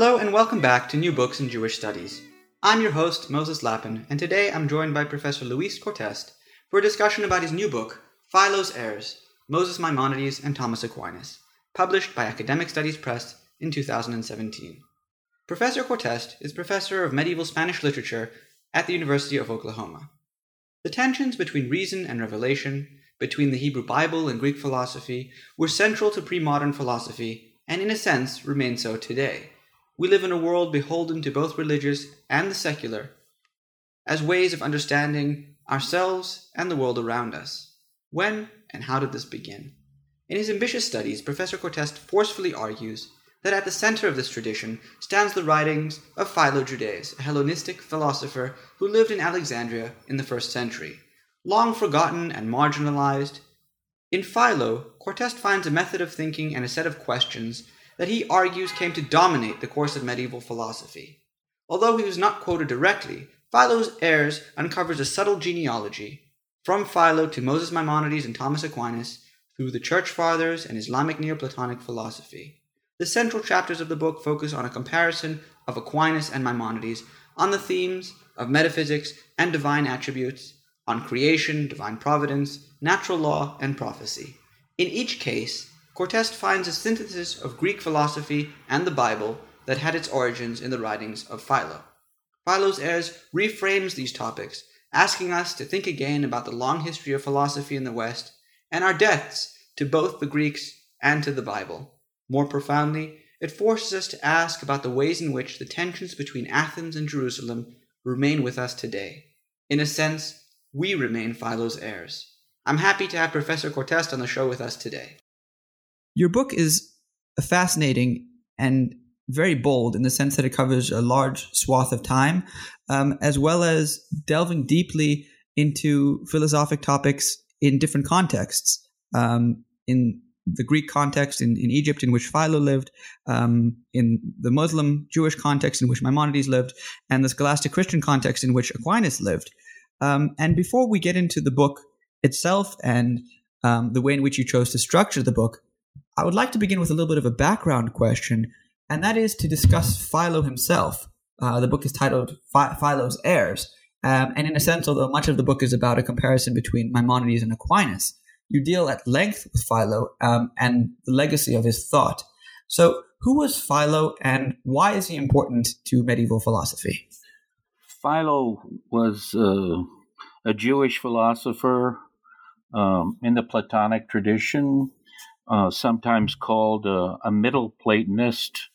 Hello and welcome back to New Books in Jewish Studies. I'm your host, Moses Lappin, and today I'm joined by Professor Luis Cortest for a discussion about his new book, Philo's Heirs Moses Maimonides and Thomas Aquinas, published by Academic Studies Press in 2017. Professor Cortest is professor of medieval Spanish literature at the University of Oklahoma. The tensions between reason and revelation, between the Hebrew Bible and Greek philosophy, were central to pre modern philosophy and, in a sense, remain so today. We live in a world beholden to both religious and the secular as ways of understanding ourselves and the world around us. When and how did this begin? In his ambitious studies, Professor Cortest forcefully argues that at the center of this tradition stands the writings of Philo Judaeus, a Hellenistic philosopher who lived in Alexandria in the first century. Long forgotten and marginalized, in Philo, Cortest finds a method of thinking and a set of questions that he argues came to dominate the course of medieval philosophy. Although he was not quoted directly, Philo's Heirs uncovers a subtle genealogy from Philo to Moses Maimonides and Thomas Aquinas through the Church Fathers and Islamic Neoplatonic philosophy. The central chapters of the book focus on a comparison of Aquinas and Maimonides on the themes of metaphysics and divine attributes, on creation, divine providence, natural law, and prophecy. In each case, Cortest finds a synthesis of Greek philosophy and the Bible that had its origins in the writings of Philo. Philo's Heirs reframes these topics, asking us to think again about the long history of philosophy in the West and our debts to both the Greeks and to the Bible. More profoundly, it forces us to ask about the ways in which the tensions between Athens and Jerusalem remain with us today. In a sense, we remain Philo's heirs. I'm happy to have Professor Cortest on the show with us today. Your book is fascinating and very bold in the sense that it covers a large swath of time, um, as well as delving deeply into philosophic topics in different contexts. Um, in the Greek context in, in Egypt, in which Philo lived, um, in the Muslim Jewish context in which Maimonides lived, and the scholastic Christian context in which Aquinas lived. Um, and before we get into the book itself and um, the way in which you chose to structure the book, I would like to begin with a little bit of a background question, and that is to discuss Philo himself. Uh, the book is titled Philo's Heirs, um, and in a sense, although much of the book is about a comparison between Maimonides and Aquinas, you deal at length with Philo um, and the legacy of his thought. So, who was Philo, and why is he important to medieval philosophy? Philo was uh, a Jewish philosopher um, in the Platonic tradition uh, sometimes called a, a Middle Platonist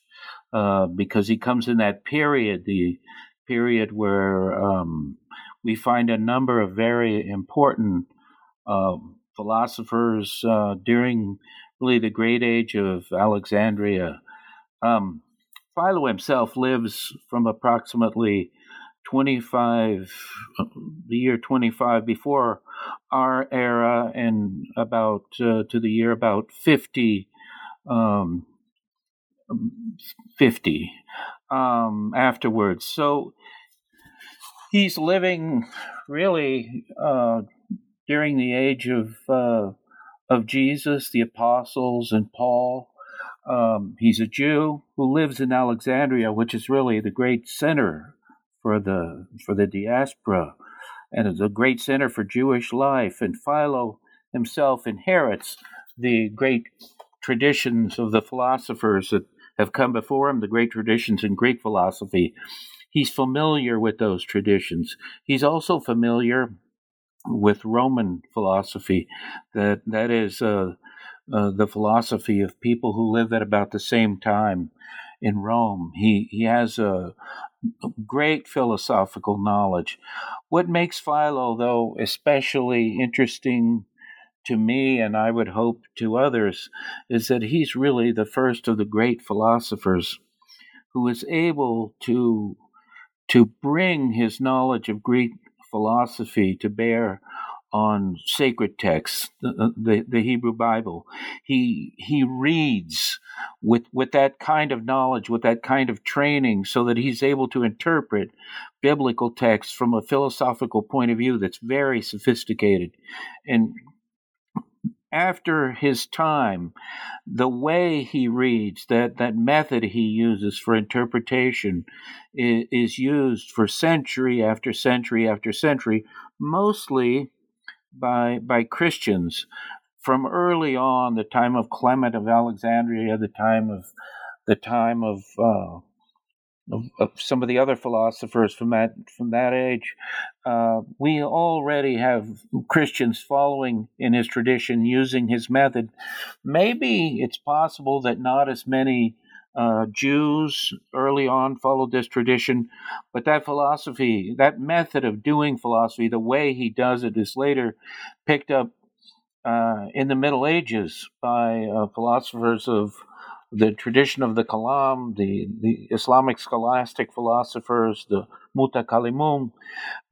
uh, because he comes in that period, the period where um, we find a number of very important uh, philosophers uh, during really the great age of Alexandria. Um, Philo himself lives from approximately 25, the year 25 before our era, and about uh, to the year about 50, um, 50 um, afterwards. So he's living really uh, during the age of uh, of Jesus, the apostles, and Paul. Um, he's a Jew who lives in Alexandria, which is really the great center for the for the diaspora, and a great center for Jewish life. And Philo himself inherits the great traditions of the philosophers that have come before him, the great traditions in Greek philosophy. He's familiar with those traditions. He's also familiar with Roman philosophy, that that is uh, uh, the philosophy of people who lived at about the same time in Rome. He he has a, great philosophical knowledge. What makes Philo, though, especially interesting to me, and I would hope to others, is that he's really the first of the great philosophers who is able to to bring his knowledge of Greek philosophy to bear on sacred texts, the, the, the, Hebrew Bible. He he reads with with that kind of knowledge, with that kind of training, so that he's able to interpret biblical texts from a philosophical point of view that's very sophisticated. And after his time, the way he reads, that, that method he uses for interpretation, is, is used for century after century after century, mostly by by Christians from early on, the time of Clement of Alexandria, the time of the time of, uh, of, of some of the other philosophers from that from that age. Uh, we already have Christians following in his tradition, using his method. Maybe it's possible that not as many uh, Jews early on followed this tradition, but that philosophy, that method of doing philosophy, the way he does it, is later picked up uh, in the Middle Ages by uh, philosophers of the tradition of the Kalam, the, the Islamic scholastic philosophers, the Mutakallimun,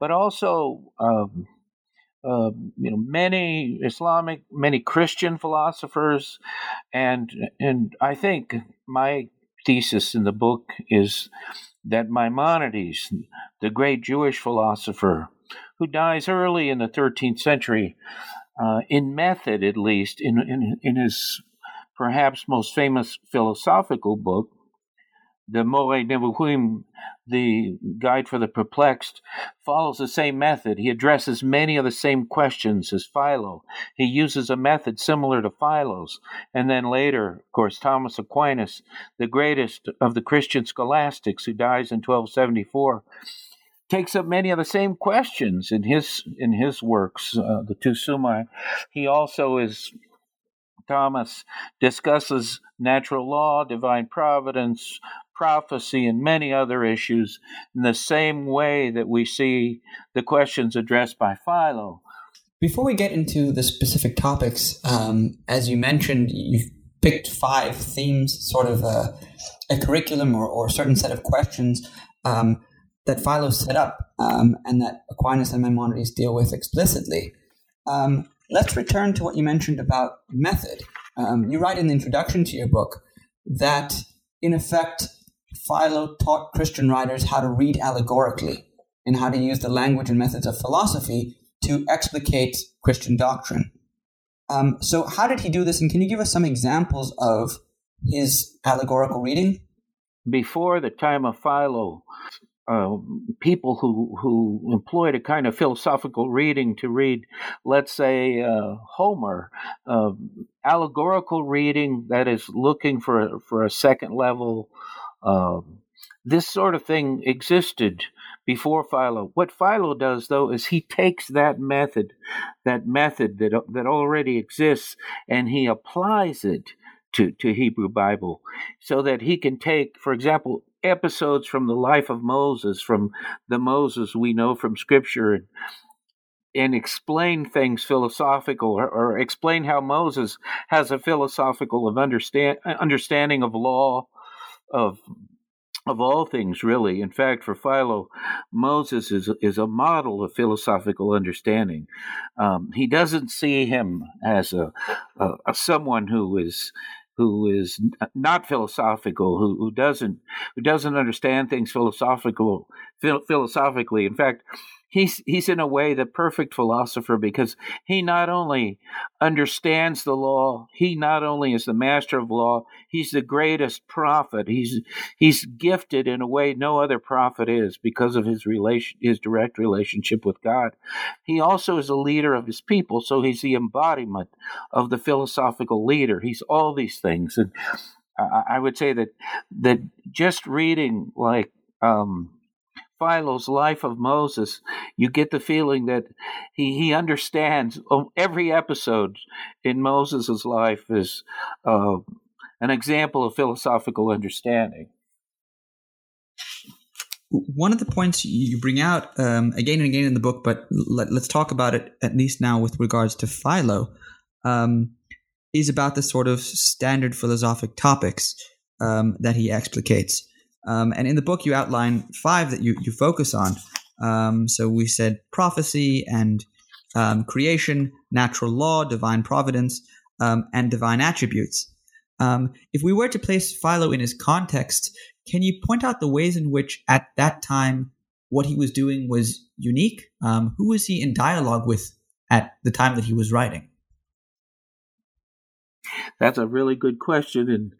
but also um, uh, you know many Islamic, many Christian philosophers, and and I think my thesis in the book is that Maimonides, the great Jewish philosopher who dies early in the 13th century, uh, in method at least, in, in, in his perhaps most famous philosophical book, the Moreh Nevuchim, the Guide for the Perplexed, follows the same method. He addresses many of the same questions as Philo. He uses a method similar to Philo's. And then later, of course, Thomas Aquinas, the greatest of the Christian scholastics, who dies in 1274, takes up many of the same questions in his in his works, uh, the two Summae. He also is Thomas discusses natural law, divine providence, prophecy, and many other issues in the same way that we see the questions addressed by Philo. Before we get into the specific topics, um, as you mentioned, you've picked five themes, sort of a, a curriculum or, or, a certain set of questions um, that Philo set up um, and that Aquinas and Maimonides deal with explicitly. Um, let's return to what you mentioned about method. Um, you write in the introduction to your book that, in effect, Philo taught Christian writers how to read allegorically and how to use the language and methods of philosophy to explicate Christian doctrine. Um, so, how did he do this? And can you give us some examples of his allegorical reading? Before the time of Philo, uh, people who who employed a kind of philosophical reading to read, let's say uh, Homer, uh, allegorical reading that is looking for for a second level um, this sort of thing existed before Philo. What Philo does, though, is he takes that method, that method that that already exists, and he applies it to to Hebrew Bible, so that he can take, for example, episodes from the life of Moses, from the Moses we know from Scripture, and, and explain things philosophical or, or, explain how Moses has a philosophical of understand understanding of law of of all things, really. In fact, for Philo, Moses is is a model of philosophical understanding. Um, he doesn't see him as a, a, a, someone who is who is not philosophical, who, who doesn't who doesn't understand things philosophical philosophically. In fact, he's he's in a way the perfect philosopher because he not only understands the law he not only is the master of law he's the greatest prophet. He's he's gifted in a way no other prophet is because of his relation his direct relationship with god. He also is a leader of his people so he's the embodiment of the philosophical leader. He's all these things. And i, would say that that just reading like um, Philo's life of Moses, you get the feeling that he, he understands every episode in Moses' life is uh, an example of philosophical understanding. One of the points you bring out um, again and again in the book, but let, us talk about it at least now with regards to Philo, um, is about the sort of standard philosophic topics um, that he explicates. Um, and in the book, you outline five that you, you focus on. Um, so we said prophecy and um, creation, natural law, divine providence, um, and divine attributes. Um, if we were to place Philo in his context, can you point out the ways in which, at that time, what he was doing was unique? Um, who was he in dialogue with at the time that he was writing? That's a really good question, and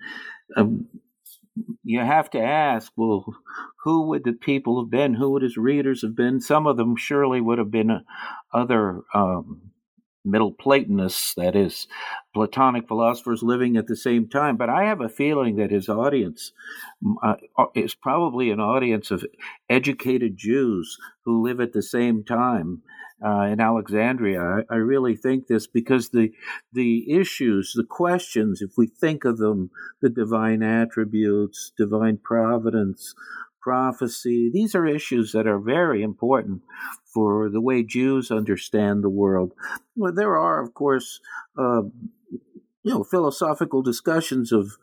um, you have to ask, well, who would the people have been? Who would his readers have been? Some of them surely would have been uh, other um, Middle Platonists, that is, Platonic philosophers living at the same time. But I have a feeling that his audience uh, is probably an audience of educated Jews who live at the same time uh, in Alexandria. I, I, really think this because the the issues, the questions, if we think of them, the divine attributes, divine providence, prophecy, these are issues that are very important for the way Jews understand the world. Well, there are, of course, uh, you know, philosophical discussions of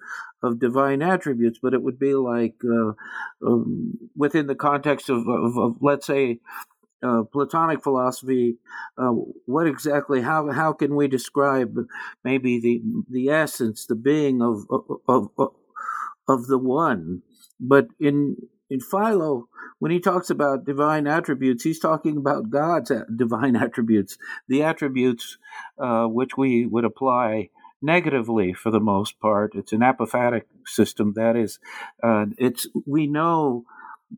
of divine attributes, but it would be like uh, um, within the context of, of, of let's say, uh, Platonic philosophy, uh, what exactly, how how can we describe maybe the the essence, the being of of of, of the one? But in in Philo, when he talks about divine attributes, he's talking about God's divine attributes, the attributes uh, which we would apply negatively for the most part. It's an apophatic system. That is, uh, it's we know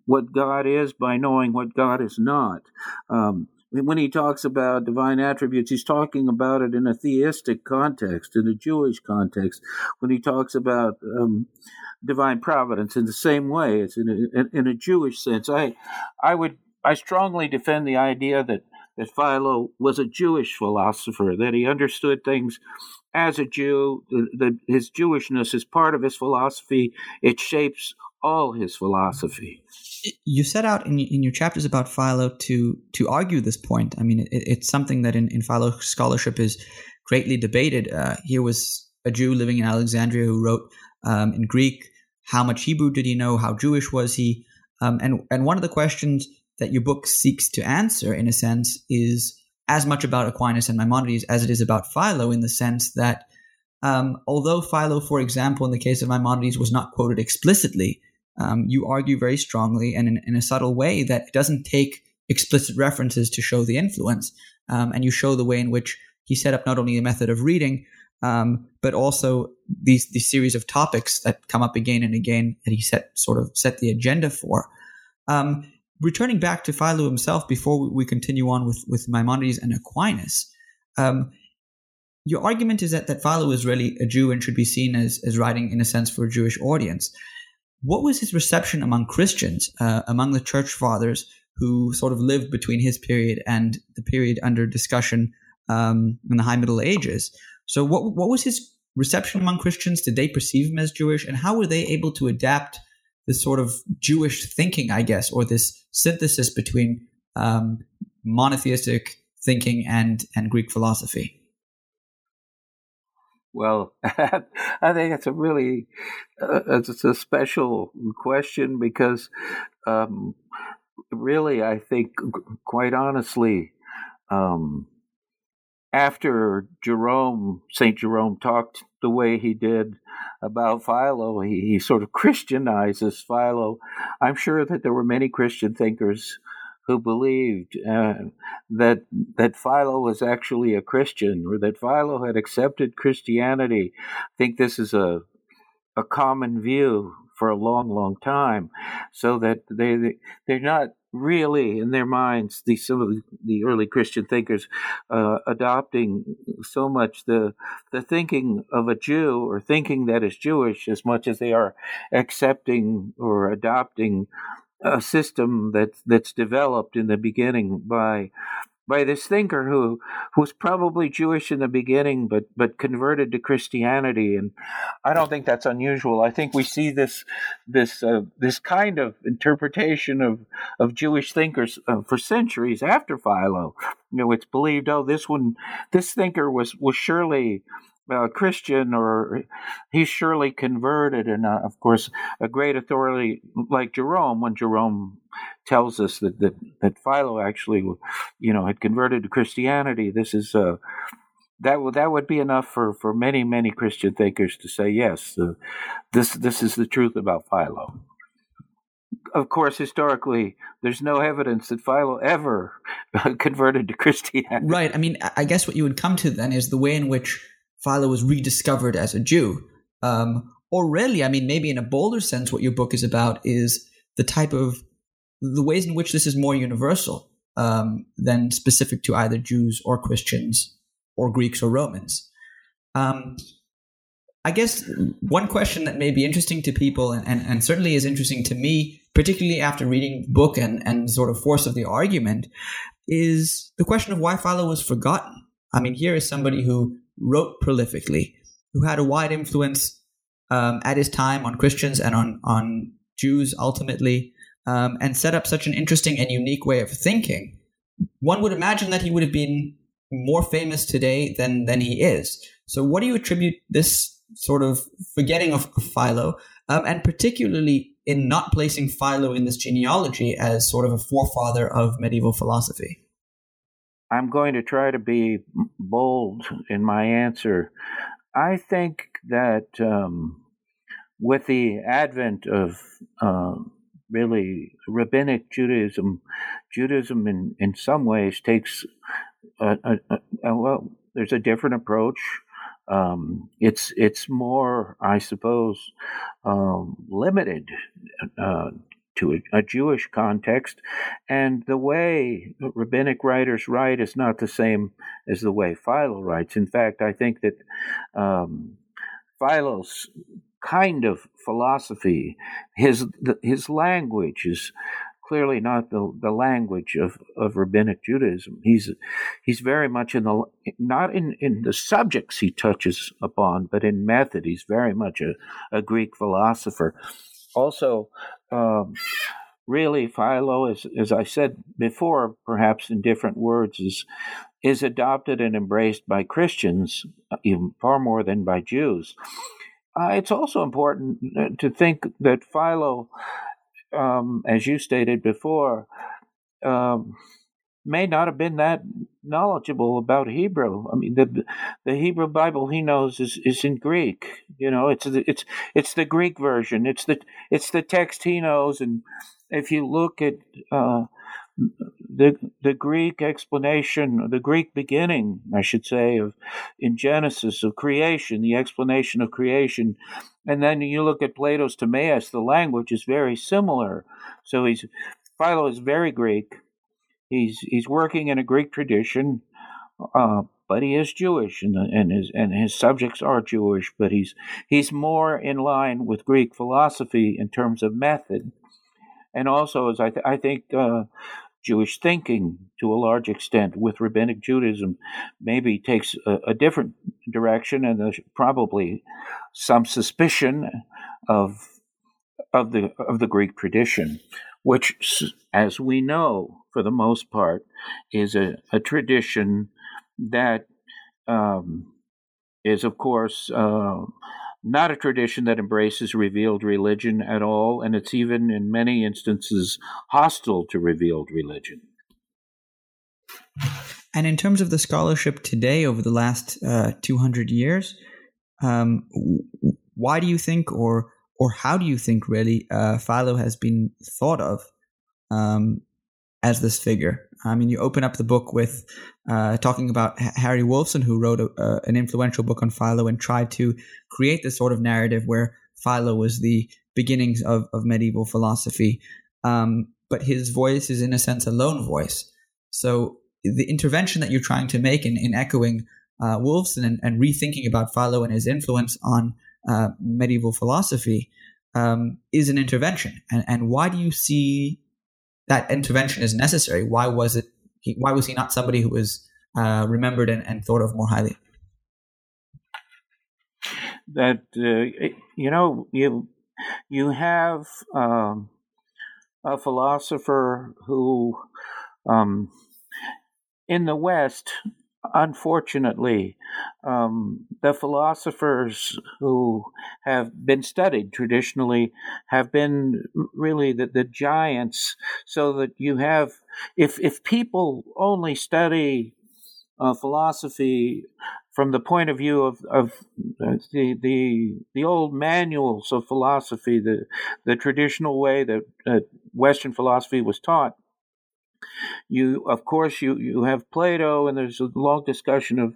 what God is by knowing what God is not. Um, when he talks about divine attributes, he's talking about it in a theistic context, in a Jewish context. When he talks about um, divine providence, in the same way, it's in a, in, a Jewish sense. I, I would, I strongly defend the idea that that Philo was a Jewish philosopher, that he understood things as a Jew, that his Jewishness is part of his philosophy. It shapes all his philosophy. You set out in, in your chapters about Philo to to argue this point. I mean, it, it's something that in, in Philo scholarship is greatly debated. Uh, here was a Jew living in Alexandria who wrote um, in Greek. How much Hebrew did he know? How Jewish was he? Um, and and one of the questions that your book seeks to answer, in a sense, is as much about Aquinas and Maimonides as it is about Philo, in the sense that um, although Philo, for example, in the case of Maimonides, was not quoted explicitly, um, you argue very strongly and in, in, a subtle way that it doesn't take explicit references to show the influence. Um, and you show the way in which he set up not only a method of reading, um, but also these these series of topics that come up again and again that he set sort of set the agenda for. Um, returning back to Philo himself before we continue on with with Maimonides and Aquinas. Um, your argument is that, that Philo is really a Jew and should be seen as, as writing in a sense for a Jewish audience. What was his reception among Christians, uh, among the church fathers who sort of lived between his period and the period under discussion um, in the High Middle Ages? So, what what was his reception among Christians? Did they perceive him as Jewish, and how were they able to adapt this sort of Jewish thinking, I guess, or this synthesis between um, monotheistic thinking and and Greek philosophy? Well, I think it's a really uh, it's a special question because um, really, I think, quite honestly, um, after Jerome, St. Jerome talked the way he did about Philo, he, he sort of Christianizes Philo. I'm sure that there were many Christian thinkers who believed uh, that that Philo was actually a Christian or that Philo had accepted Christianity. I think this is a a common view for a long, long time, so that they they they're not really in their minds the some of the early Christian thinkers uh, adopting so much the the thinking of a Jew or thinking that is Jewish as much as they are accepting or adopting a system that that's developed in the beginning by by this thinker who, who was probably Jewish in the beginning, but but converted to Christianity, and I don't think that's unusual. I think we see this this uh, this kind of interpretation of of Jewish thinkers uh, for centuries after Philo. You know, it's believed, oh, this one, this thinker was was surely uh, Christian or he's surely converted. And uh, of course, a great authority like Jerome, when Jerome tells us that, that, that Philo actually, you know, had converted to Christianity, this is, uh, that would that would be enough for, for many many Christian thinkers to say yes, this this is the truth about Philo. Of course, historically, there's no evidence that Philo ever converted to Christianity. Right. I mean, I guess what you would come to then is the way in which Philo was rediscovered as a Jew. Um, or really, I mean, maybe in a bolder sense, what your book is about is the type of the ways in which this is more universal um, than specific to either Jews or Christians or Greeks or Romans. Um, I guess one question that may be interesting to people and, and, and, certainly is interesting to me, particularly after reading the book and, and sort of force of the argument, is the question of why Philo was forgotten. I mean, here is somebody who wrote prolifically, who had a wide influence um, at his time on Christians and on, on Jews ultimately, um, and set up such an interesting and unique way of thinking. One would imagine that he would have been more famous today than, than he is. So, what do you attribute this sort of forgetting of, Philo, um, and particularly in not placing Philo in this genealogy as sort of a forefather of medieval philosophy? I'm going to try to be bold in my answer. I think that um, with the advent of uh, really rabbinic Judaism, Judaism in, in some ways takes a, a, a, well, there's a different approach. Um, it's it's more, I suppose, um, limited uh, to a, a, Jewish context, and the way rabbinic writers write is not the same as the way Philo writes. In fact, I think that um, Philo's kind of philosophy, his his language is clearly not the, the language of, of rabbinic Judaism. He's he's very much in the not in, in the subjects he touches upon, but in method. He's very much a, a Greek philosopher. Also, um, really, Philo, as, as I said before, perhaps in different words, is is adopted and embraced by Christians uh, even far more than by Jews. Uh, it's also important uh, to think that Philo, um, as you stated before, um, may not have been that knowledgeable about Hebrew. I mean, the the Hebrew Bible he knows is, is in Greek. You know, it's the, it's it's the Greek version. It's the it's the text he knows. And if you look at uh, the the Greek explanation, the Greek beginning, I should say, of in Genesis of creation, the explanation of creation, and then you look at Plato's Timaeus, the language is very similar. So he's Philo is very Greek He's he's working in a Greek tradition, uh, but he is Jewish, and, and his and his subjects are Jewish. But he's he's more in line with Greek philosophy in terms of method, and also as I th- I think. Uh, Jewish thinking, to a large extent, with rabbinic Judaism, maybe takes a, a different direction, and there's probably some suspicion of of the of the Greek tradition which, as we know, for the most part, is a, a tradition that um, is, of course, uh, not a tradition that embraces revealed religion at all, and it's even in many instances hostile to revealed religion. And in terms of the scholarship today, over the last uh, 200 years, um, why do you think, or or how do you think really uh, Philo has been thought of um, as this figure? I mean, you open up the book with uh, talking about H- Harry Wolfson, who wrote a, an influential book on Philo and tried to create this sort of narrative where Philo was the beginnings of, of medieval philosophy. Um, but his voice is, in a sense, a lone voice. So the intervention that you're trying to make in, in echoing uh, Wolfson and, and rethinking about Philo and his influence on uh, medieval philosophy um, is an intervention. And, and why do you see that intervention is necessary? Why was it he, why was he not somebody who was uh, remembered and, and thought of more highly? That uh, you know you you have um, a philosopher who um, in the West unfortunately, um, the philosophers who have been studied traditionally have been really the, the giants, so that you have, if, if people only study uh, philosophy from the point of view of, of uh, the, the the old manuals of philosophy, the the traditional way that uh, Western philosophy was taught, you, of course, you, you have Plato, and there's a long discussion of,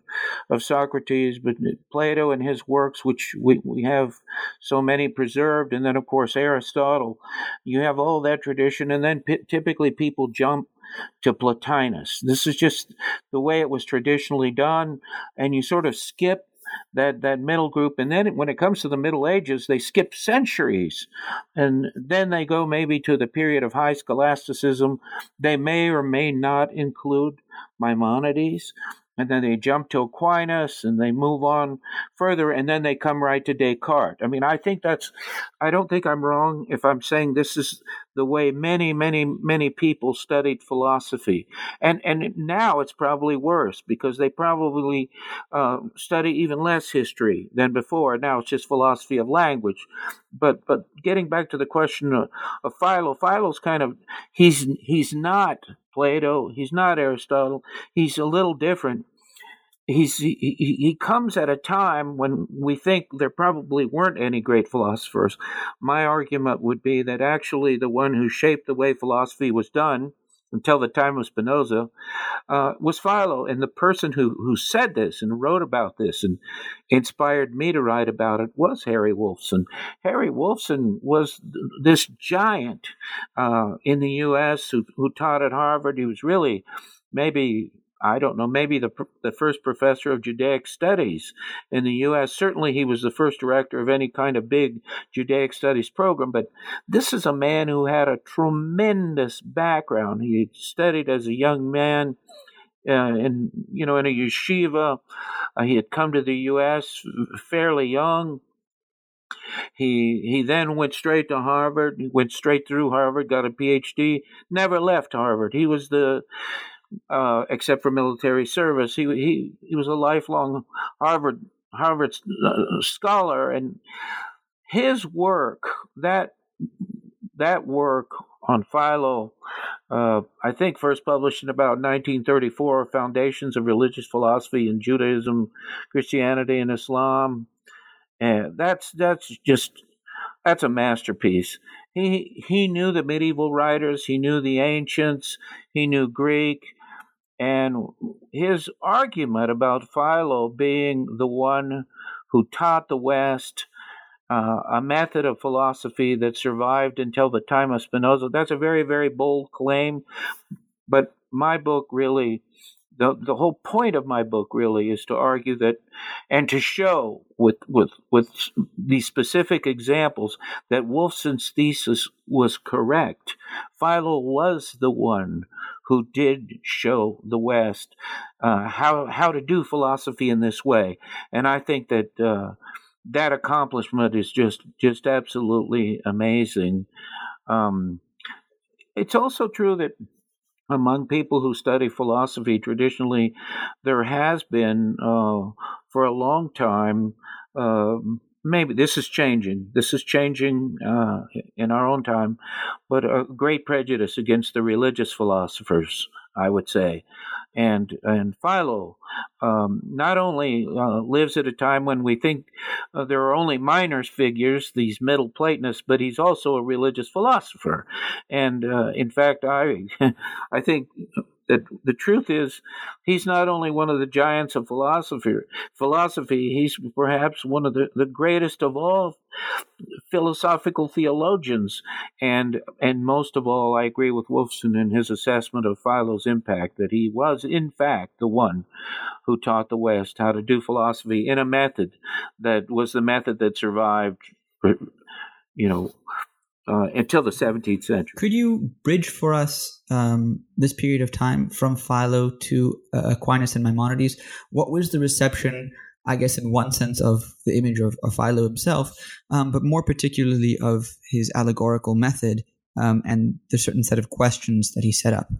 of Socrates, but Plato and his works, which we, we have so many preserved, and then, of course, Aristotle. You have all that tradition, and then p- typically people jump to Plotinus. This is just the way it was traditionally done, and you sort of skip that that middle group. And then when it comes to the middle ages they skip centuries. And then they go maybe to the period of high scholasticism. They may or may not include maimonides and then they jump to Aquinas and they move on further and then they come right to Descartes. I mean, I think that's, I don't think I'm wrong if I'm saying this is the way many, many, many people studied philosophy. And, and now it's probably worse because they probably uh, study even less history than before. Now it's just philosophy of language. But, but getting back to the question of, of Philo, Philo's kind of, he's, he's not Plato. He's not Aristotle. He's a little different. He's he, he comes at a time when we think there probably weren't any great philosophers. My argument would be that actually the one who shaped the way philosophy was done until the time of Spinoza, uh, was Philo. And the person who, who said this and wrote about this and inspired me to write about it was Harry Wolfson. Harry Wolfson was this giant uh, in the U.S. Who, who taught at Harvard. He was really maybe I don't know, maybe the, the first professor of Judaic studies in the U.S. Certainly, he was the first director of any kind of big Judaic studies program. But this is a man who had a tremendous background. He studied as a young man. Uh, in you know in a yeshiva, uh, he had come to the U.S. fairly young. He he then went straight to Harvard. He went straight through Harvard, got a PhD. Never left Harvard. He was the uh, except for military service. He he he was a lifelong Harvard Harvard uh, scholar, and his work that that work on Philo, uh, I think first published in about 1934, Foundations of Religious Philosophy in Judaism, Christianity, and Islam. And that's that's just that's a masterpiece. He he knew the medieval writers, he knew the ancients, he knew Greek, and his argument about Philo being the one who taught the West uh, a method of philosophy that survived until the time of Spinoza, that's a very, very bold claim. But my book really, the, the whole point of my book really is to argue that and to show with, with, with these specific examples that Wolfson's thesis was correct. Philo was the one who did show the West uh, how how to do philosophy in this way, and I think that uh, that accomplishment is just just absolutely amazing. Um, it's also true that among people who study philosophy traditionally, there has been uh, for a long time. Um, maybe this is changing. This is changing uh, in our own time, but a great prejudice against the religious philosophers, I would say. And and Philo um, not only uh, lives at a time when we think uh, there are only minor figures, these Middle Platonists, but he's also a religious philosopher. And uh, in fact, I I think that the truth is he's not only one of the giants of philosophy philosophy he's perhaps one of the, the greatest of all philosophical theologians. And and most of all I agree with Wolfson in his assessment of Philo's impact that he was in fact the one who taught the west how to do philosophy in a method that was the method that survived you know uh, until the 17th century. Could you bridge for us um, this period of time from Philo to uh, Aquinas and Maimonides? What was the reception, I guess, in one sense, of the image of, of Philo himself, um, but more particularly of his allegorical method um, and the certain set of questions that he set up?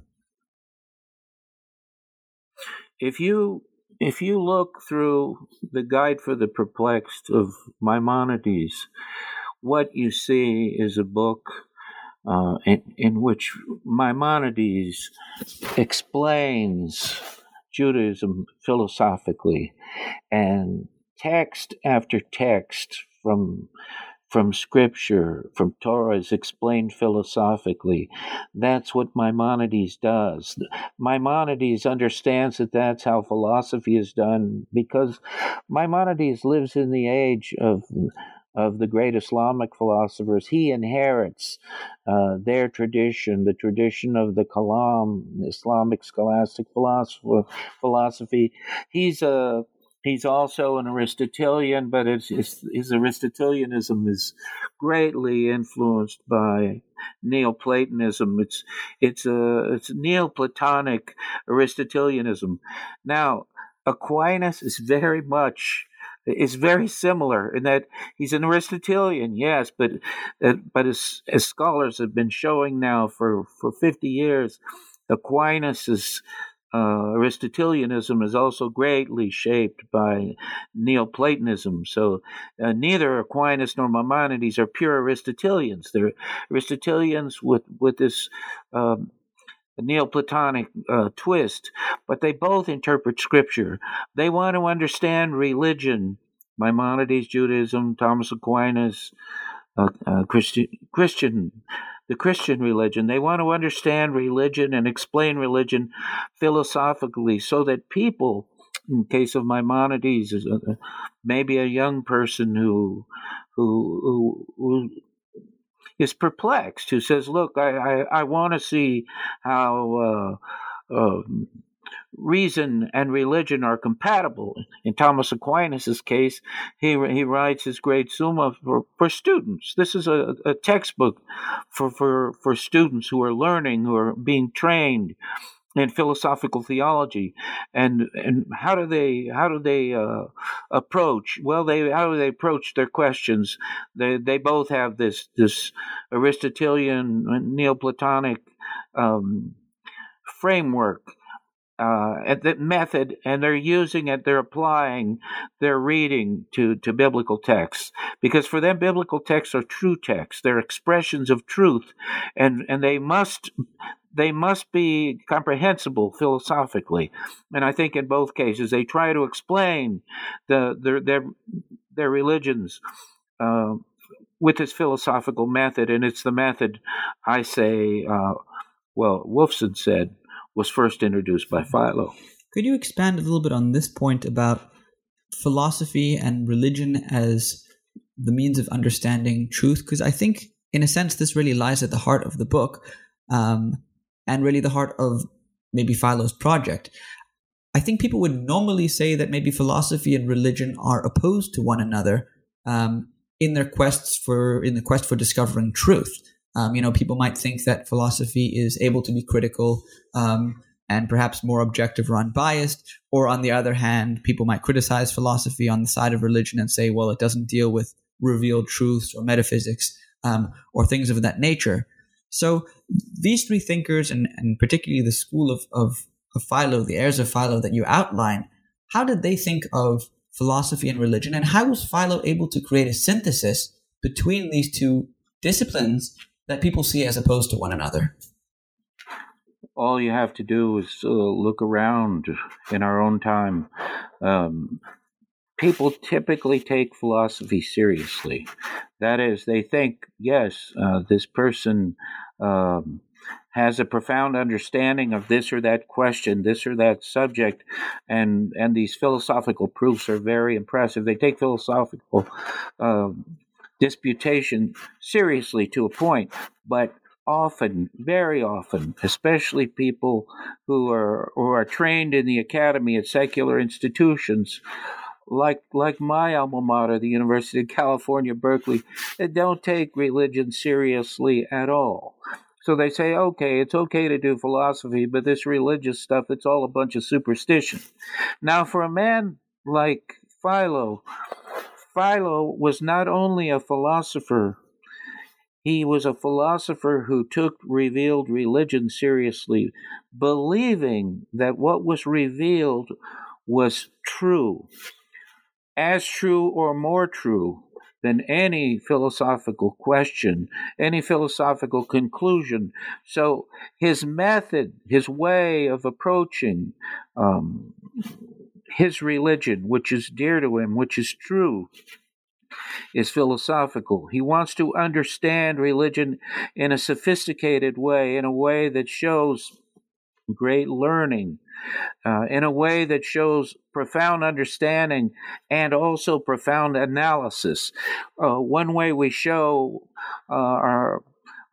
If you if you look through the Guide for the Perplexed of Maimonides, what you see is a book uh, in, in which Maimonides explains Judaism philosophically, and text after text from from scripture, from Torah is explained philosophically. That's what Maimonides does. Maimonides understands that that's how philosophy is done because Maimonides lives in the age of of the great Islamic philosophers. He inherits uh, their tradition, the tradition of the Kalam, Islamic scholastic philosophy. He's a He's also an Aristotelian, but his, his Aristotelianism is greatly influenced by Neoplatonism. It's it's a it's Neoplatonic Aristotelianism. Now, Aquinas is very much is very similar in that he's an Aristotelian, yes, but uh, but as, as scholars have been showing now for, for 50 years, Aquinas is uh, Aristotelianism is also greatly shaped by Neoplatonism. So uh, neither Aquinas nor Maimonides are pure Aristotelians. They're Aristotelians with with this um, Neoplatonic uh, twist, but they both interpret Scripture. They want to understand religion. Maimonides, Judaism, Thomas Aquinas, uh, uh, Christi- Christian the Christian religion. They want to understand religion and explain religion philosophically so that people, in case of Maimonides, maybe a young person who, who, who is perplexed, who says, Look, I, I, I want to see how. Uh, uh, reason and religion are compatible. In Thomas Aquinas' case, he, he writes his great Summa for, for students. This is a, a textbook for, for, for students who are learning, who are being trained in philosophical theology and and how do they how do they uh, approach well they how do they approach their questions they they both have this this aristotelian neoplatonic um, framework uh, at the method, and they're using it, they're applying their reading to, to biblical texts. Because for them, biblical texts are true texts. They're expressions of truth, and, and they must they must be comprehensible philosophically. And I think in both cases, they try to explain the, their, their, their religions uh, with this philosophical method. And it's the method, I say, uh, well, Wolfson said, was first introduced by Philo. Could you expand a little bit on this point about philosophy and religion as the means of understanding truth? Because I think, in a sense, this really lies at the heart of the book um, and really the heart of maybe Philo's project. I think people would normally say that maybe philosophy and religion are opposed to one another um, in their quests for in the quest for discovering truth. Um, you know, people might think that philosophy is able to be critical um, and perhaps more objective or unbiased. Or on the other hand, people might criticize philosophy on the side of religion and say, well, it doesn't deal with revealed truths or metaphysics um, or things of that nature. So these three thinkers, and, and particularly the school of, of, of Philo, the heirs of Philo that you outline, how did they think of philosophy and religion? And how was Philo able to create a synthesis between these two disciplines that people see as opposed to one another? All you have to do is uh, look around in our own time. Um, people typically take philosophy seriously. That is, they think, yes, uh, this person um, has a profound understanding of this or that question, this or that subject, and and these philosophical proofs are very impressive. They take philosophical um, disputation seriously to a point, but often, very often, especially people who are who are trained in the academy at secular institutions, like like my alma mater, the University of California, Berkeley, they don't take religion seriously at all. So they say, okay, it's okay to do philosophy, but this religious stuff, it's all a bunch of superstition. Now, for a man like Philo, Philo was not only a philosopher, he was a philosopher who took revealed religion seriously, believing that what was revealed was true, as true or more true than any philosophical question, any philosophical conclusion. So his method, his way of approaching um, his religion, which is dear to him, which is true, is philosophical. He wants to understand religion in a sophisticated way, in a way that shows great learning, uh, in a way that shows profound understanding and also profound analysis. Uh, one way we show uh, our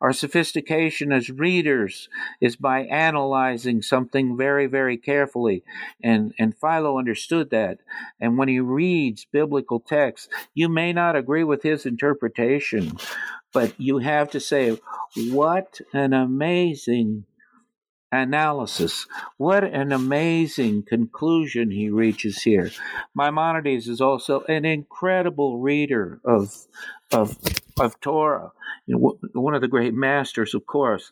our sophistication as readers is by analyzing something very, very carefully. And, and Philo understood that. And when he reads biblical texts, you may not agree with his interpretation, but you have to say, what an amazing analysis. What an amazing conclusion he reaches here. Maimonides is also an incredible reader of of of Torah, one of the great masters, of course.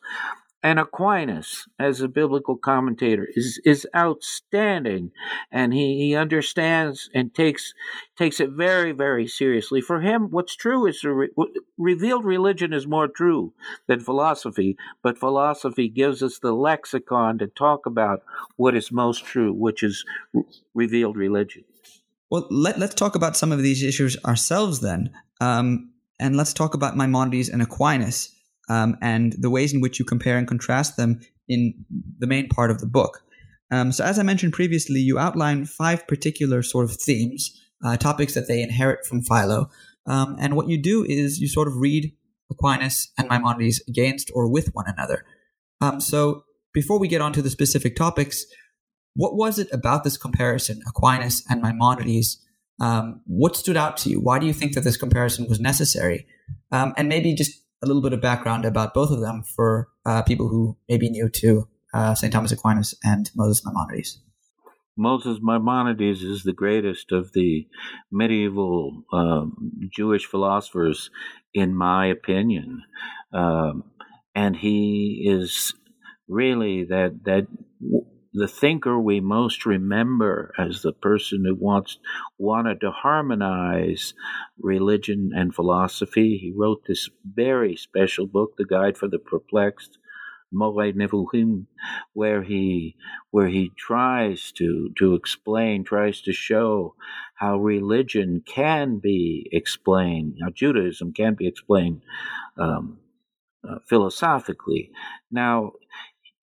And Aquinas, as a biblical commentator, is, is outstanding, and he, he understands and takes takes it very very seriously. For him, what's true is re, revealed religion is more true than philosophy, but philosophy gives us the lexicon to talk about what is most true, which is revealed religion. Well, let, us talk about some of these issues ourselves then. Um, and let's talk about Maimonides and Aquinas um, and the ways in which you compare and contrast them in the main part of the book. Um, so, as I mentioned previously, you outline five particular sort of themes, uh, topics that they inherit from Philo. Um, and what you do is you sort of read Aquinas and Maimonides against or with one another. Um, so, before we get on to the specific topics, what was it about this comparison, Aquinas and Maimonides, um, what stood out to you? Why do you think that this comparison was necessary? Um, and maybe just a little bit of background about both of them for uh, people who may be new to uh, St. Thomas Aquinas and Moses Maimonides. Moses Maimonides is the greatest of the medieval um, Jewish philosophers, in my opinion. Um, and he is really that that the thinker we most remember as the person who wants wanted to harmonize religion and philosophy. He wrote this very special book, The Guide for the Perplexed, Moreh Nevuchim, where he where he tries to to explain, tries to show how religion can be explained, how Judaism can be explained um, uh, philosophically. Now,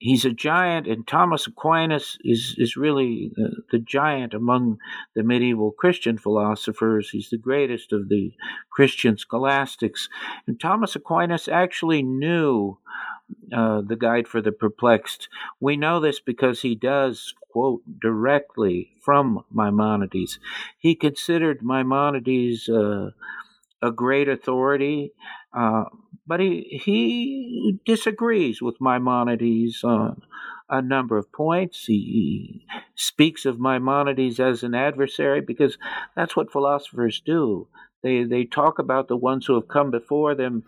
he's a giant, and Thomas Aquinas is, is really the, the, giant among the medieval Christian philosophers. He's the greatest of the Christian scholastics. And Thomas Aquinas actually knew uh, the Guide for the Perplexed. We know this because he does quote directly from Maimonides. He considered Maimonides uh, a great authority. Uh, but he he disagrees with Maimonides on a number of points. He speaks of Maimonides as an adversary because that's what philosophers do. They they talk about the ones who have come before them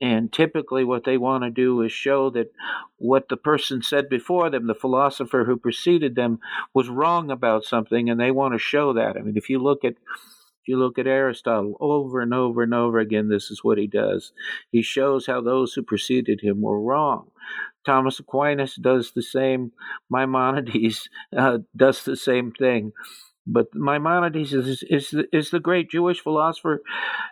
and typically, what they want to do is show that what the person said before them, the philosopher who preceded them, was wrong about something, and they want to show that. I mean, if you look at you look at Aristotle over and over and over again, this is what he does. He shows how those who preceded him were wrong. Thomas Aquinas does the same. Maimonides uh, does the same thing. But Maimonides is, is, is the great Jewish philosopher,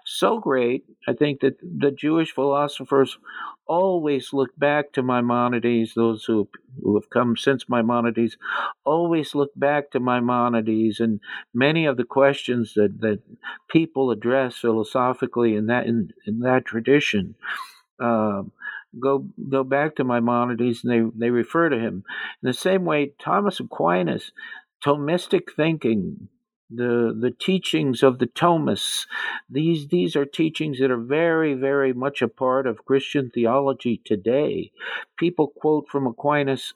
so great, I think that the Jewish philosophers always look back to Maimonides, those who, who have come since Maimonides, always look back to Maimonides and many of the questions that, that people address philosophically in that, in, in that tradition. Uh, go go back to Maimonides and they, they refer to him. In the same way, Thomas Aquinas Thomistic thinking the the teachings of the Thomists. These these are teachings that are very very much a part of Christian theology today. People quote from Aquinas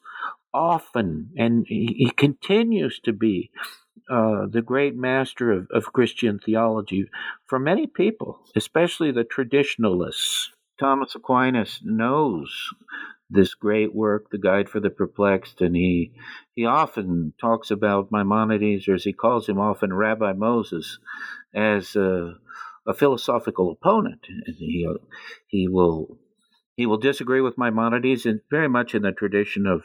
often, and he, he continues to be uh, the great master of, of Christian theology for many people, especially the traditionalists. Thomas Aquinas knows this great work, The Guide for the Perplexed, and he he often talks about Maimonides, or as he calls him often, Rabbi Moses, as a, a philosophical opponent. And he he will he will disagree with Maimonides, and very much in the tradition of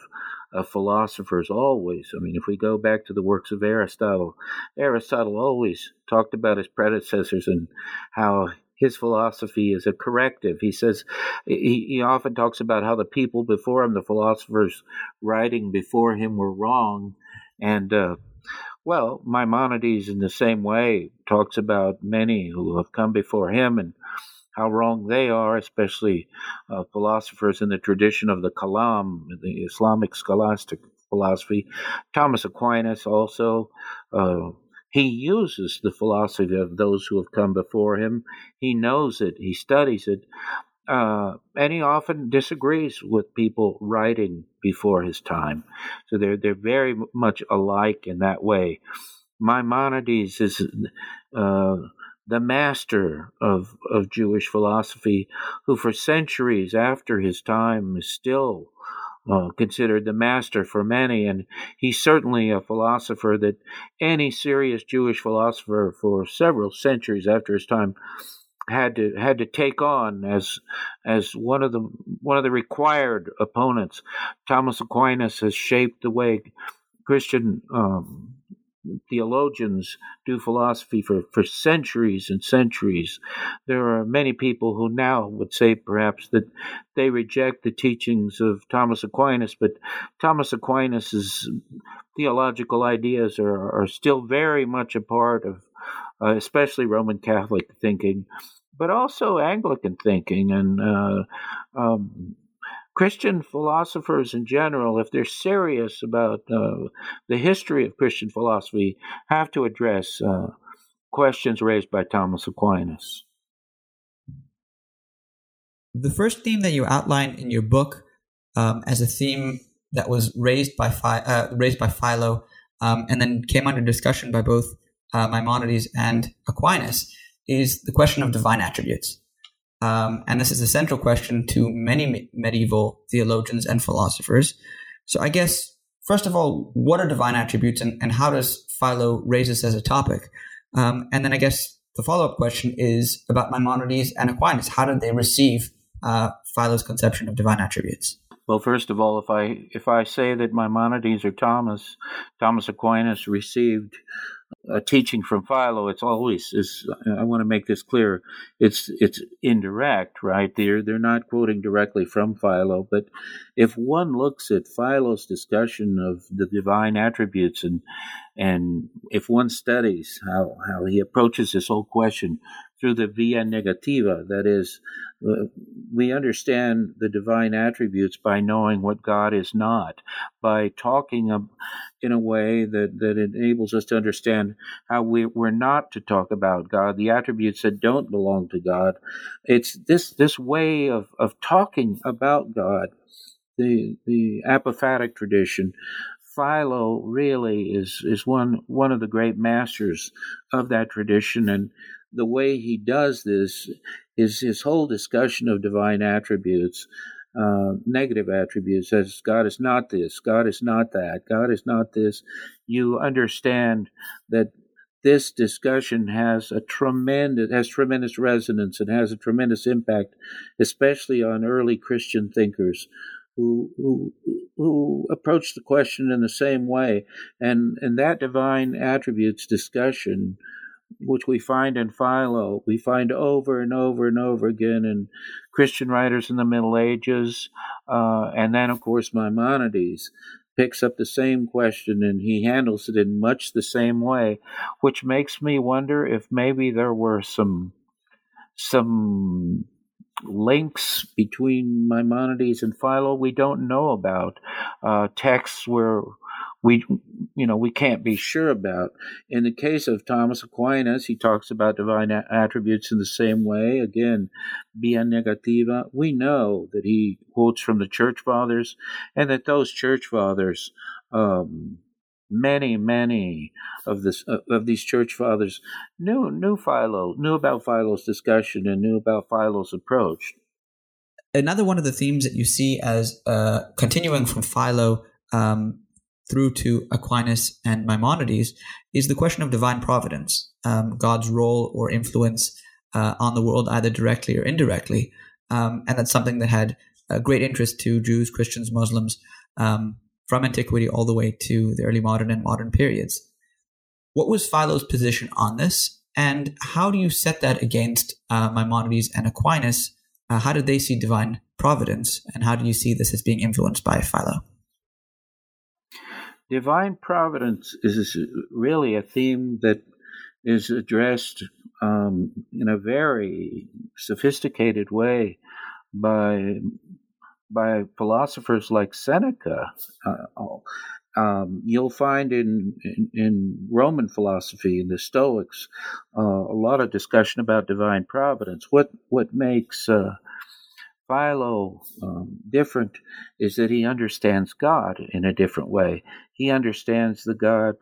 of philosophers always. I mean, if we go back to the works of Aristotle, Aristotle always talked about his predecessors and how his philosophy is a corrective. He says he, he often talks about how the people before him, the philosophers writing before him, were wrong, and uh, well, Maimonides in the same way talks about many who have come before him and how wrong they are, especially uh, philosophers in the tradition of the Kalam, the Islamic scholastic philosophy. Thomas Aquinas also. Uh, he uses the philosophy of those who have come before him. He knows it, he studies it, uh, and he often disagrees with people writing before his time. So they're they're very much alike in that way. Maimonides is uh, the master of of Jewish philosophy, who for centuries after his time is still uh, considered the master for many, and he's certainly a philosopher that any serious Jewish philosopher for several centuries after his time had to had to take on as as one of the one of the required opponents. Thomas Aquinas has shaped the way Christian um, theologians do philosophy for, for centuries and centuries. There are many people who now would say perhaps that they reject the teachings of Thomas Aquinas, but Thomas Aquinas's theological ideas are, are still very much a part of uh, especially Roman Catholic thinking, but also Anglican thinking and uh, um, Christian philosophers in general, if they're serious about uh, the history of Christian philosophy, have to address uh, questions raised by Thomas Aquinas. The first theme that you outline in your book um, as a theme that was raised by uh, raised by Philo um, and then came under discussion by both uh, Maimonides and Aquinas is the question of divine attributes. Um, and this is a central question to many me- medieval theologians and philosophers. So, I guess, first of all, what are divine attributes and, and how does Philo raise this as a topic? Um, and then I guess the follow up question is about Maimonides and Aquinas. How did they receive uh, Philo's conception of divine attributes? Well, first of all, if I if I say that Maimonides or Thomas Thomas Aquinas received a teaching from Philo, it's always is. I want to make this clear. It's it's indirect, right? They're they're not quoting directly from Philo, but if one looks at Philo's discussion of the divine attributes and and if one studies how how he approaches this whole question through the via negativa, that is, we understand the divine attributes by knowing what God is not, by talking in a way that, that enables us to understand how we, we're not to talk about God, the attributes that don't belong to God. It's this, this way of, of talking about God, the, the apophatic tradition, Philo really is is one one of the great masters of that tradition, and the way he does this is his whole discussion of divine attributes, uh, negative attributes, as God is not this, God is not that, God is not this. You understand that this discussion has a tremendous has tremendous resonance and has a tremendous impact, especially on early Christian thinkers who who who approach the question in the same way, and and that divine attributes discussion which we find in Philo, we find over and over and over again in Christian writers in the Middle Ages, uh, and then, of course, Maimonides picks up the same question and he handles it in much the same way, which makes me wonder if maybe there were some some links between Maimonides and Philo we don't know about, uh, texts where we you know we can't be sure about. In the case of Thomas Aquinas, he talks about divine attributes in the same way. Again, via negativa. We know that he quotes from the church fathers, and that those church fathers. Um, many, many of this uh, of these church fathers knew knew Philo, knew about Philo's discussion, and knew about Philo's approach. Another one of the themes that you see as uh, continuing from Philo um, through to Aquinas and Maimonides is the question of divine providence, um, God's role or influence uh, on the world, either directly or indirectly. Um, and that's something that had a great interest to Jews, Christians, Muslims um, from antiquity all the way to the early modern and modern periods. What was Philo's position on this? And how do you set that against uh, Maimonides and Aquinas? Uh, how did they see divine providence? And how do you see this as being influenced by Philo? Divine providence is really a theme that is addressed um, in a very sophisticated way by by philosophers like Seneca. Uh, um, you'll find in, in, in Roman philosophy, in the Stoics, uh, a lot of discussion about divine providence. What what makes uh, Philo um, different is that he understands God in a different way. He understands the God,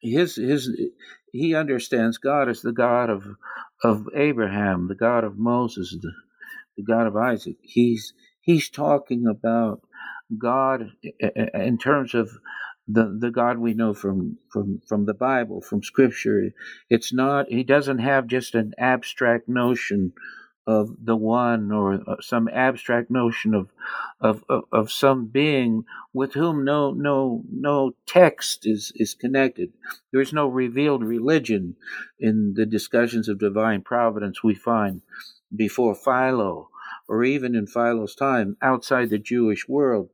his his he understands God as the God of of Abraham, the God of Moses, the, the God of Isaac. He's he's talking about God in terms of the, the God we know from, from, from the Bible, from Scripture. It's not, he doesn't have just an abstract notion of the one or uh, some abstract notion of, of, of, of, some being with whom no, no, no text is, is connected. There is no revealed religion in the discussions of divine providence we find before Philo or even in Philo's time outside the Jewish world.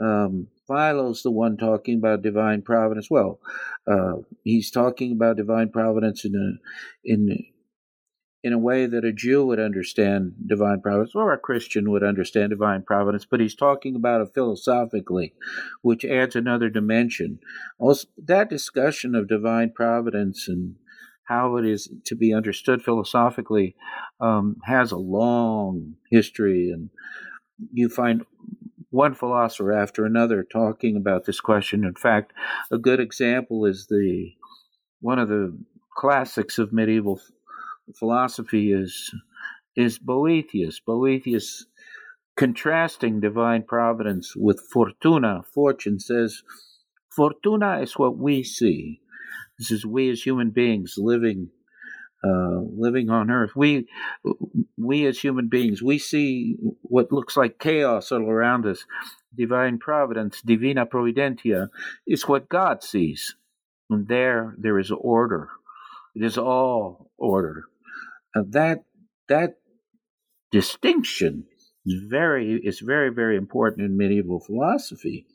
Um, Philo's the one talking about divine providence. Well, uh, he's talking about divine providence in a in in a way that a Jew would understand divine providence or a Christian would understand divine providence, but he's talking about it philosophically, which adds another dimension. Also, that discussion of divine providence and how it is to be understood philosophically um, has a long history, and you find one philosopher after another talking about this question. In fact, a good example is the one of the classics of medieval philosophy is is Boethius. Boethius contrasting divine providence with fortuna, fortune says, fortuna is what we see. This is we as human beings living uh, living on earth. We we as human beings we see what looks like chaos all around us. Divine providence, divina providentia, is what God sees, and there there is order. It is all order. Uh, that that distinction is very is very very important in medieval philosophy.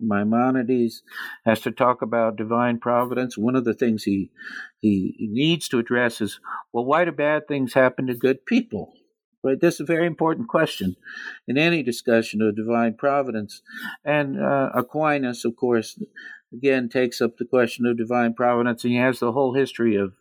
Maimonides has to talk about divine providence. One of the things he he needs to address is, well, why do bad things happen to good people? Right, this is a very important question in any discussion of divine providence. And uh, Aquinas, of course, again takes up the question of divine providence, and he has the whole history of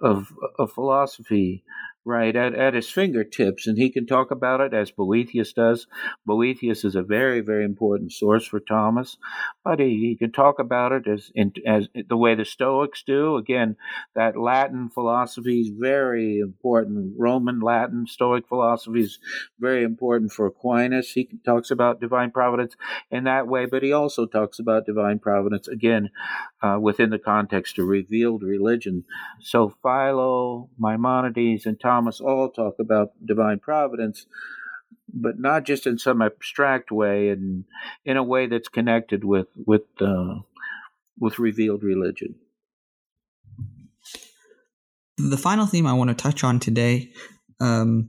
of, of philosophy right at, at his fingertips and he can talk about it as boethius does. Boethius is a very very important source for thomas but he, he can talk about it as in, as the way the stoics do. Again that latin philosophy is very important. Roman latin stoic philosophy is very important for aquinas. He talks about divine providence in that way but he also talks about divine providence again uh, within the context of revealed religion. So philo maimonides and thomas Thomas all talk about divine providence, but not just in some abstract way, and in a way that's connected with with uh, with revealed religion. The final theme I want to touch on today um,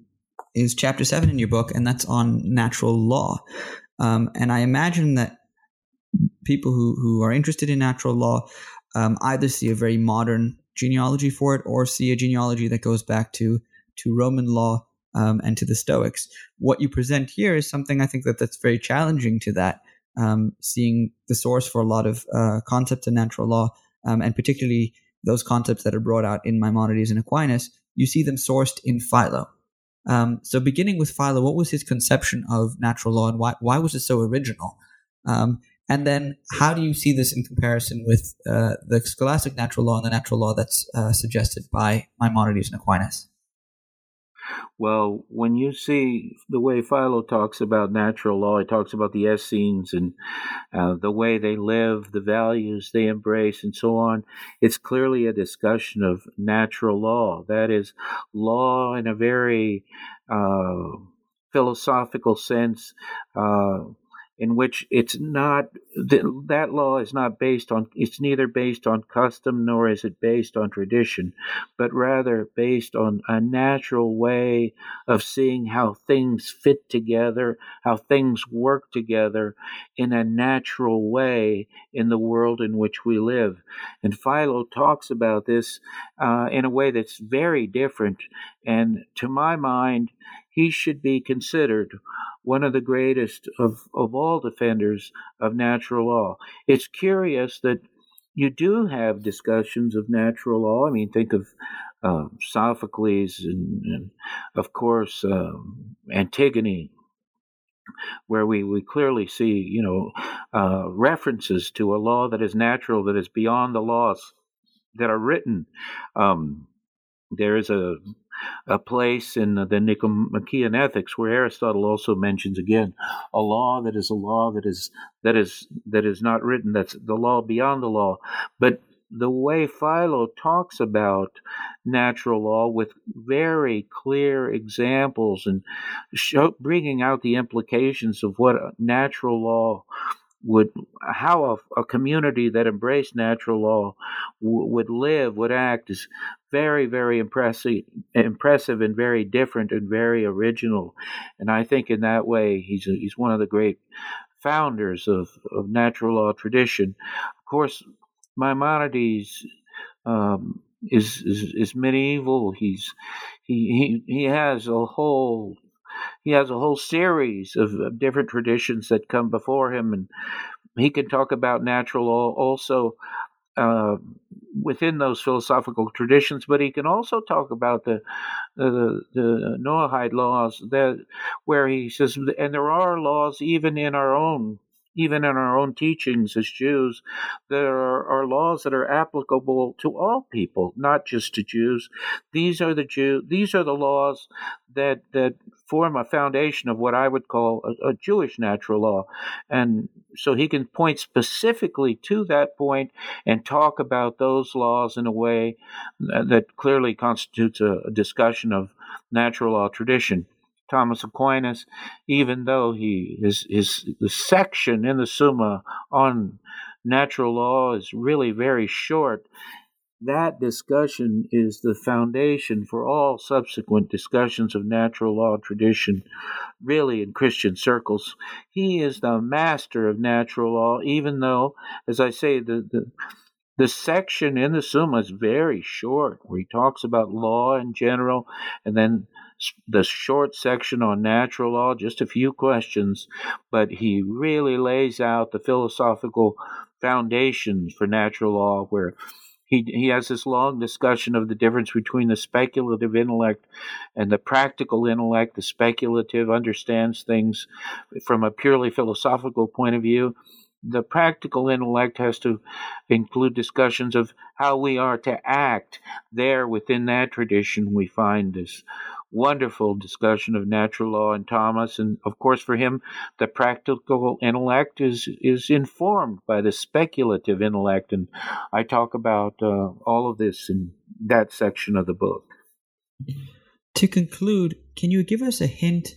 is chapter seven in your book, and that's on natural law. Um, and I imagine that people who, who are interested in natural law um, either see a very modern genealogy for it or see a genealogy that goes back to to Roman law um, and to the Stoics. What you present here is something I think that that's very challenging to that. um, seeing the source for a lot of uh, concepts in natural law, um, and particularly those concepts that are brought out in Maimonides and Aquinas, you see them sourced in Philo. Um, so, beginning with Philo, what was his conception of natural law, and why why was it so original? Um, and then, how do you see this in comparison with uh, the scholastic natural law and the natural law that's uh, suggested by Maimonides and Aquinas? Well, when you see the way Philo talks about natural law, he talks about the Essenes and uh, the way they live, the values they embrace, and so on. It's clearly a discussion of natural law. That is, law in a very uh, philosophical sense. Uh, in which it's not that law is not based on it's neither based on custom nor is it based on tradition but rather based on a natural way of seeing how things fit together how things work together in a natural way in the world in which we live. And philo talks about this uh, in a way that's very different and to my mind he should be considered one of the greatest of, of all defenders of natural law. It's curious that you do have discussions of natural law. I mean, think of uh, Sophocles and, and, of course, um, Antigone, where we, we clearly see, you know, uh, references to a law that is natural, that is beyond the laws that are written. Um, there is a a place in the Nicomachean Ethics where Aristotle also mentions again a law that is a law that is that is that is not written. That's the law beyond the law, but the way Philo talks about natural law with very clear examples and show, bringing out the implications of what natural law would how a, a, community that embraced natural law w- would live would act is very very impressive impressive and very different and very original. And i think in that way he's a, he's one of the great founders of, of natural law tradition. Of course maimonides um, is, is is medieval. He's he, he he has a whole he has a whole series of, of different traditions that come before him, and he can talk about natural law also uh, within those philosophical traditions, but he can also talk about the the, the Noahide laws that where he says, and there are laws even in our own even in our own teachings as Jews, there are, laws that are applicable to all people, not just to Jews. These are the Jew. These are the laws that that form a foundation of what I would call a, a Jewish natural law, and so he can point specifically to that point and talk about those laws in a way that clearly constitutes a, a discussion of natural law tradition. Thomas Aquinas, even though he his his the section in the Summa on natural law is really very short. That discussion is the foundation for all subsequent discussions of natural law tradition, really in Christian circles. He is the master of natural law, even though, as I say, the, the the section in the Summa is very short, where he talks about law in general, and then the short section on natural law, just a few questions, but he really lays out the philosophical foundations for natural law, where he, he has this long discussion of the difference between the speculative intellect and the practical intellect. The speculative understands things from a purely philosophical point of view. The practical intellect has to include discussions of how we are to act. There, within that tradition, we find this wonderful discussion of natural law in Thomas, and of course for him, the practical intellect is is informed by the speculative intellect, and I talk about uh, all of this in that section of the book. To conclude, can you give us a hint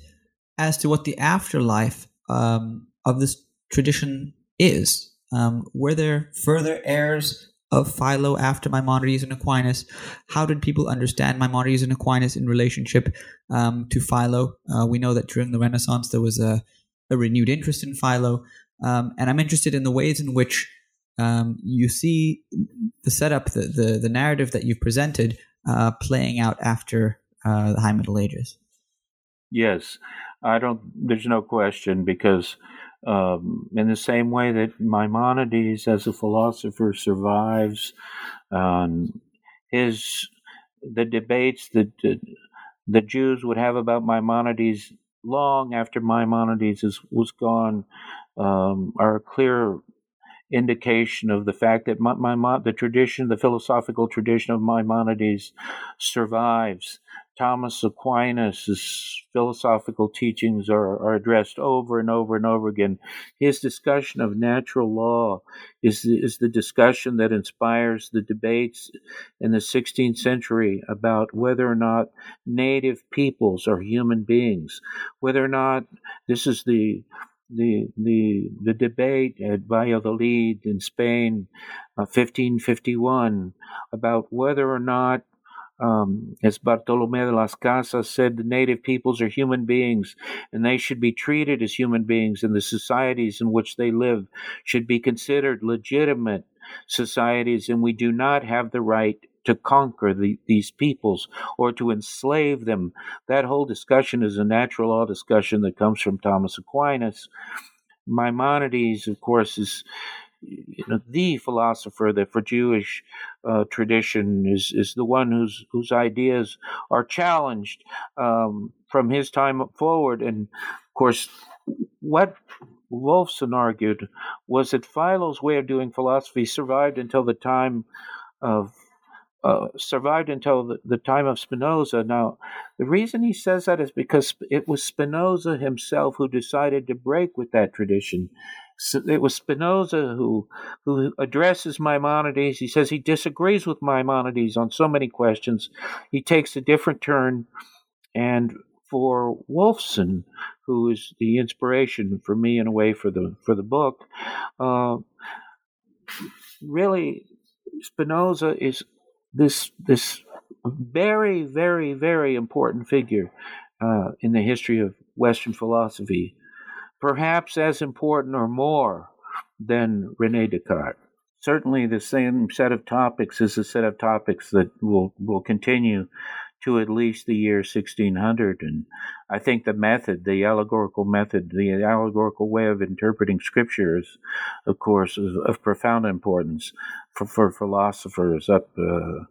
as to what the afterlife um, of this tradition is? Um, were there further heirs of Philo after Maimonides and Aquinas. How did people understand Maimonides and Aquinas in relationship um, to Philo? Uh, we know that during the Renaissance there was a, a renewed interest in Philo, um, and I'm interested in the ways in which um, you see the setup, the, the, the narrative that you've presented, uh, playing out after uh, the High Middle Ages. Yes, I don't. There's no question because um, in the same way that Maimonides, as a philosopher, survives. Um, his the debates that the, the Jews would have about Maimonides long after Maimonides is, was gone um, are a clear indication of the fact that Maimon, the tradition, the philosophical tradition of Maimonides survives. Thomas Aquinas' philosophical teachings are, are addressed over and over and over again. His discussion of natural law is the, is the discussion that inspires the debates in the 16th century about whether or not native peoples are human beings, whether or not this is the the the the debate at Valladolid in Spain, uh, 1551, about whether or not um, as Bartolome de las Casas said, the native peoples are human beings and they should be treated as human beings, and the societies in which they live should be considered legitimate societies, and we do not have the right to conquer the, these peoples or to enslave them. That whole discussion is a natural law discussion that comes from Thomas Aquinas. Maimonides, of course, is you know, the philosopher that for Jewish uh, tradition is, is the one whose whose ideas are challenged um, from his time forward. And of course, what Wolfson argued was that Philo's way of doing philosophy survived until the time of uh, survived until the, the, time of Spinoza. Now, the reason he says that is because it was Spinoza himself who decided to break with that tradition it was Spinoza who who addresses Maimonides. He says he disagrees with Maimonides on so many questions. He takes a different turn, and for Wolfson, who is the inspiration for me in a way for the for the book, uh, really Spinoza is this this very very very important figure uh, in the history of Western philosophy perhaps as important or more than Rene Descartes. Certainly, the same set of topics is a set of topics that will, will continue to at least the year 1600. And I think the method, the allegorical method, the allegorical way of interpreting scripture is, of course, of, of profound importance for, for philosophers up, uh,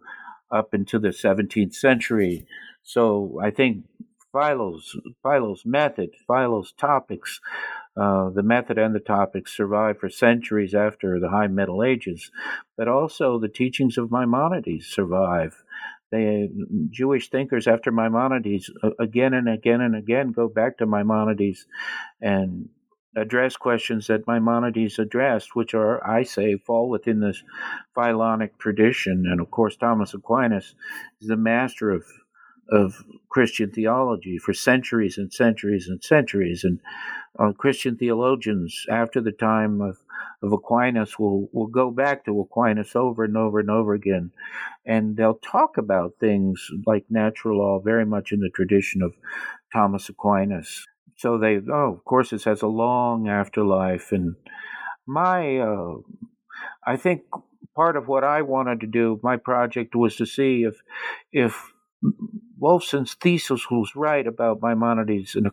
up into the 17th century. So I think Philo's, Philo's method, Philo's topics, uh, the method and the topics survived for centuries after the High Middle Ages, but also the teachings of Maimonides survive. They, Jewish thinkers after Maimonides again and again and again go back to Maimonides and address questions that Maimonides addressed, which are, I say, fall within this Philonic tradition. And of course, Thomas Aquinas is the master of of Christian theology for centuries and centuries and centuries. And uh, Christian theologians, after the time of, of Aquinas, will, will go back to Aquinas over and over and over again. And they'll talk about things like natural law very much in the tradition of Thomas Aquinas. So they, oh, of course, this has a long afterlife. And my, uh, I think part of what I wanted to do, my project was to see if, if Wolfson's thesis was right about Maimonides and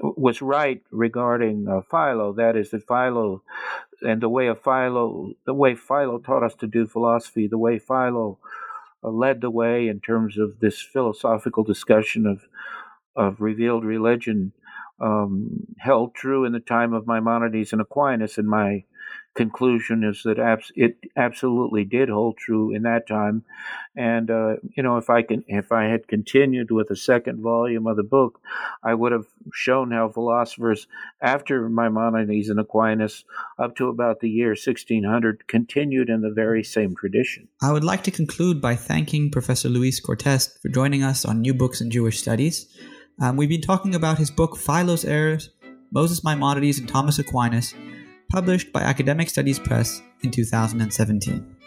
was right regarding uh, Philo. That is, that Philo and the way of Philo, the way Philo taught us to do philosophy, the way Philo uh, led the way in terms of this philosophical discussion of of revealed religion, um, held true in the time of Maimonides and Aquinas. And my conclusion is that abs- it absolutely did hold true in that time. And uh, you know, if I can, if I had continued with a second volume of the book, I would have shown how philosophers after Maimonides and Aquinas, up to about the year 1600, continued in the very same tradition. I would like to conclude by thanking Professor Luis Cortest for joining us on New Books in Jewish Studies. Um, we've been talking about his book Philo's Heirs, Moses Maimonides and Thomas Aquinas published by Academic Studies Press in 2017.